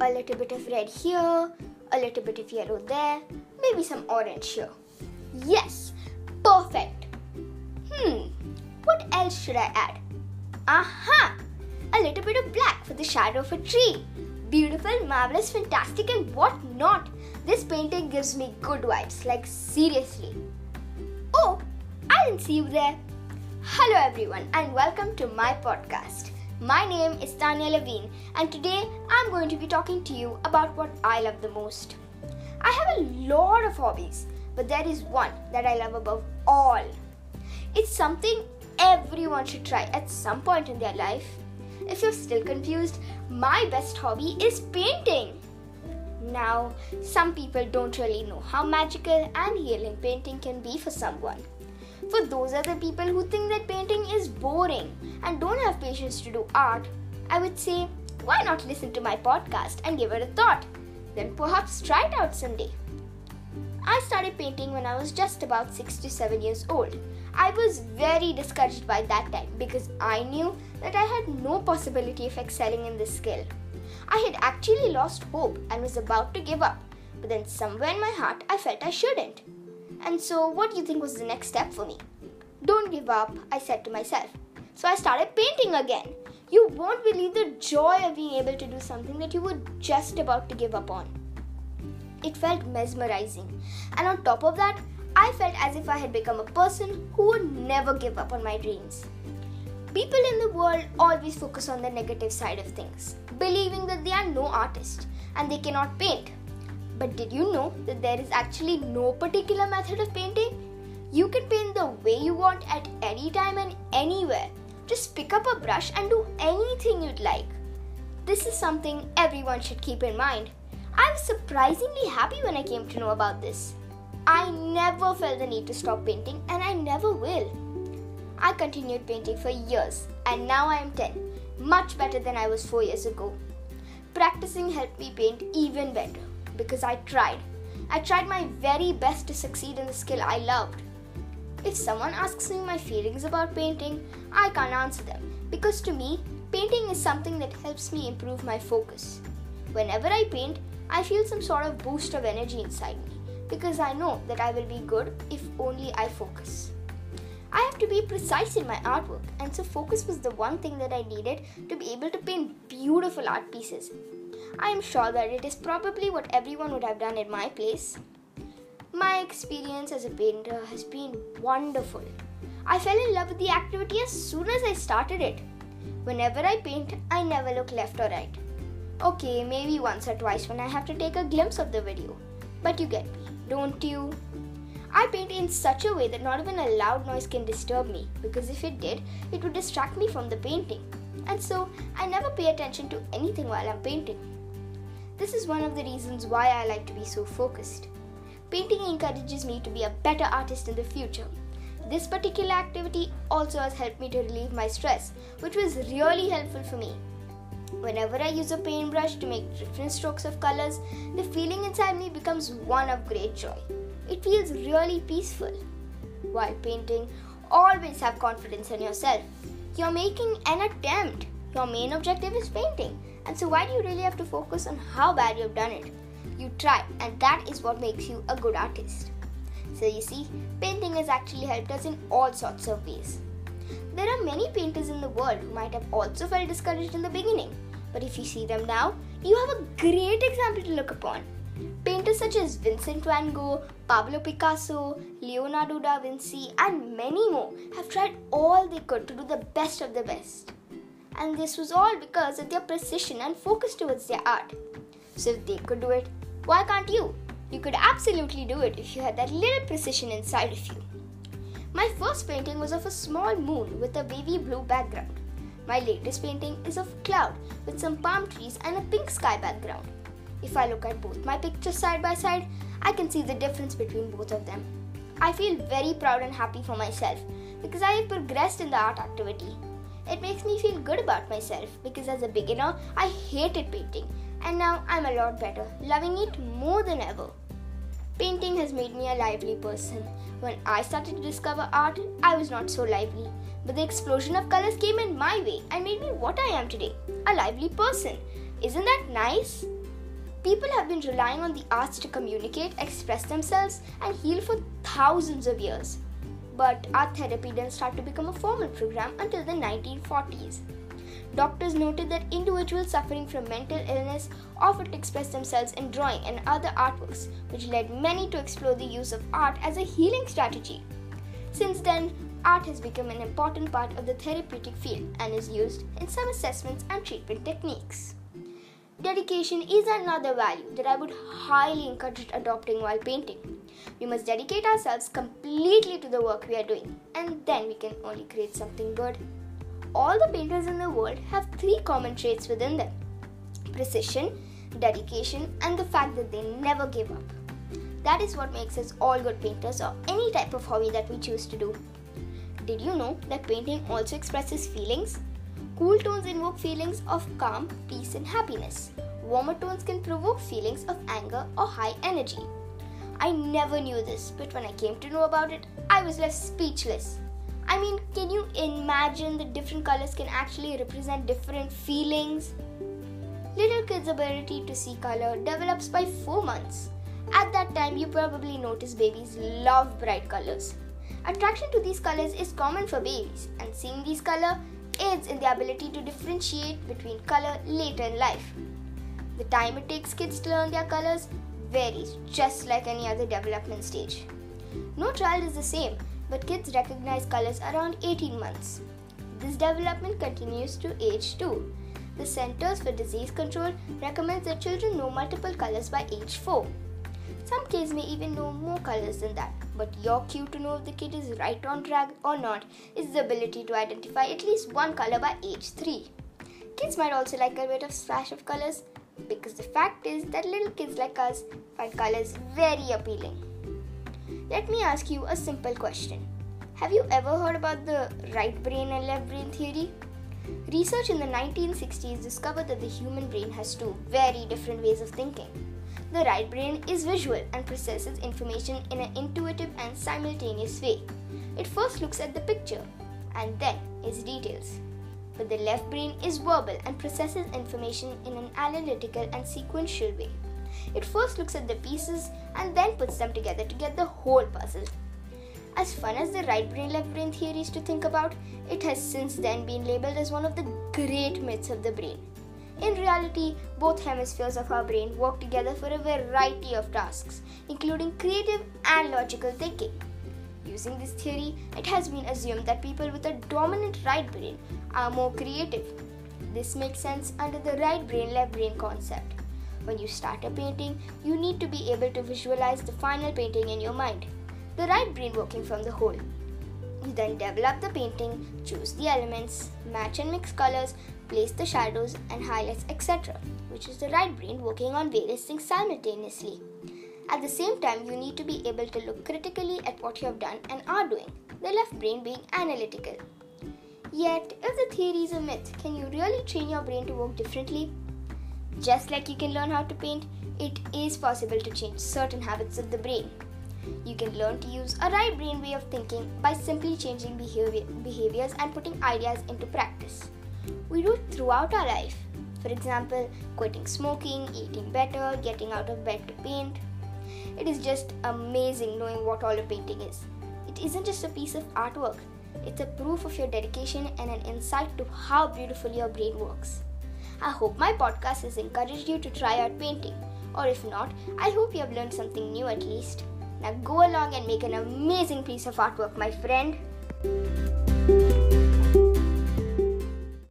a little bit of red here, a little bit of yellow there, maybe some orange here. Yes, perfect. Hmm, what else should I add? Aha! A little bit of black for the shadow of a tree. Beautiful, marvelous, fantastic, and what not. This painting gives me good vibes, like seriously. Oh, I didn't see you there. Hello, everyone, and welcome to my podcast. My name is Tanya Loveen, and today I'm going to be talking to you about what I love the most. I have a lot of hobbies, but there is one that I love above all. It's something everyone should try at some point in their life. If you're still confused, my best hobby is painting. Now, some people don't really know how magical and healing painting can be for someone. For those other people who think that painting is boring and don't have patience to do art, I would say, why not listen to my podcast and give it a thought? Then perhaps try it out someday. I started painting when I was just about 6 to 7 years old. I was very discouraged by that time because I knew that I had no possibility of excelling in this skill. I had actually lost hope and was about to give up, but then somewhere in my heart I felt I shouldn't. And so, what do you think was the next step for me? Don't give up, I said to myself. So I started painting again. You won't believe the joy of being able to do something that you were just about to give up on. It felt mesmerizing. And on top of that, I felt as if I had become a person who would never give up on my dreams. People in the world always focus on the negative side of things, believing that they are no artist and they cannot paint. But did you know that there is actually no particular method of painting? You can paint the way you want at any time and anywhere. Just pick up a brush and do anything you'd like. This is something everyone should keep in mind. I was surprisingly happy when I came to know about this. I never felt the need to stop painting and I never will. I continued painting for years and now I am 10, much better than I was 4 years ago. Practicing helped me paint even better because I tried. I tried my very best to succeed in the skill I loved. If someone asks me my feelings about painting, I can't answer them because to me, painting is something that helps me improve my focus. Whenever I paint, I feel some sort of boost of energy inside me because I know that I will be good if only I focus. I have to be precise in my artwork, and so focus was the one thing that I needed to be able to paint beautiful art pieces I am sure that it is probably what everyone would have done in my place. My experience as a painter has been wonderful. I fell in love with the activity as soon as I started it. Whenever I paint, I never look left or right. Okay, maybe once or twice when I have to take a glimpse of the video. But you get me, don't you? I paint in such a way that not even a loud noise can disturb me because if it did, it would distract me from the painting. And so I never pay attention to anything while I'm painting. This is one of the reasons why I like to be so focused. Painting encourages me to be a better artist in the future. This particular activity also has helped me to relieve my stress, which was really helpful for me. Whenever I use a paintbrush to make different strokes of colors, the feeling inside me becomes one of great joy. It feels really peaceful. While painting, always have confidence in yourself. You're making an attempt. Your main objective is painting. And so, why do you really have to focus on how bad you've done it? You try, and that is what makes you a good artist. So, you see, painting has actually helped us in all sorts of ways. There are many painters in the world who might have also felt discouraged in the beginning, but if you see them now, you have a great example to look upon. Painters such as Vincent van Gogh, Pablo Picasso, Leonardo da Vinci, and many more have tried all they could to do the best of the best and this was all because of their precision and focus towards their art. So, if they could do it, why can't you? You could absolutely do it if you had that little precision inside of you. My first painting was of a small moon with a wavy blue background. My latest painting is of a cloud with some palm trees and a pink sky background. If I look at both my pictures side by side, I can see the difference between both of them. I feel very proud and happy for myself because I have progressed in the art activity it makes me feel good about myself because as a beginner, I hated painting and now I'm a lot better, loving it more than ever. Painting has made me a lively person. When I started to discover art, I was not so lively, but the explosion of colors came in my way and made me what I am today a lively person. Isn't that nice? People have been relying on the arts to communicate, express themselves, and heal for thousands of years. But art therapy didn't start to become a formal program until the 1940s. Doctors noted that individuals suffering from mental illness often express themselves in drawing and other artworks, which led many to explore the use of art as a healing strategy. Since then, art has become an important part of the therapeutic field and is used in some assessments and treatment techniques. Dedication is another value that I would highly encourage adopting while painting. We must dedicate ourselves completely to the work we are doing, and then we can only create something good. All the painters in the world have three common traits within them precision, dedication, and the fact that they never give up. That is what makes us all good painters or any type of hobby that we choose to do. Did you know that painting also expresses feelings? Cool tones invoke feelings of calm, peace, and happiness. Warmer tones can provoke feelings of anger or high energy. I never knew this, but when I came to know about it, I was left speechless. I mean, can you imagine that different colors can actually represent different feelings? Little kids' ability to see color develops by 4 months. At that time, you probably notice babies love bright colors. Attraction to these colors is common for babies, and seeing these colors aids in the ability to differentiate between color later in life. The time it takes kids to learn their colors varies just like any other development stage. No child is the same, but kids recognize colors around 18 months. This development continues to age 2. The Centers for Disease Control recommends that children know multiple colors by age 4. Some kids may even know more colors than that, but your cue to know if the kid is right on track or not is the ability to identify at least one color by age 3. Kids might also like a bit of splash of colors because the fact is that little kids like us find colors very appealing. Let me ask you a simple question. Have you ever heard about the right brain and left brain theory? Research in the 1960s discovered that the human brain has two very different ways of thinking. The right brain is visual and processes information in an intuitive and simultaneous way. It first looks at the picture and then its details. But the left brain is verbal and processes information in an analytical and sequential way. It first looks at the pieces and then puts them together to get the whole puzzle. As fun as the right brain left brain theory is to think about, it has since then been labeled as one of the great myths of the brain. In reality, both hemispheres of our brain work together for a variety of tasks, including creative and logical thinking. Using this theory, it has been assumed that people with a dominant right brain are more creative. This makes sense under the right brain left brain concept. When you start a painting, you need to be able to visualize the final painting in your mind, the right brain working from the whole. You then develop the painting, choose the elements, match and mix colors, place the shadows and highlights, etc., which is the right brain working on various things simultaneously. At the same time, you need to be able to look critically at what you have done and are doing, the left brain being analytical. Yet, if the theory is a myth, can you really train your brain to work differently? Just like you can learn how to paint, it is possible to change certain habits of the brain. You can learn to use a right brain way of thinking by simply changing behavior, behaviors and putting ideas into practice. We do it throughout our life. For example, quitting smoking, eating better, getting out of bed to paint. It is just amazing knowing what all a painting is. It isn't just a piece of artwork, it's a proof of your dedication and an insight to how beautiful your brain works. I hope my podcast has encouraged you to try out painting. Or if not, I hope you have learned something new at least. Now go along and make an amazing piece of artwork, my friend.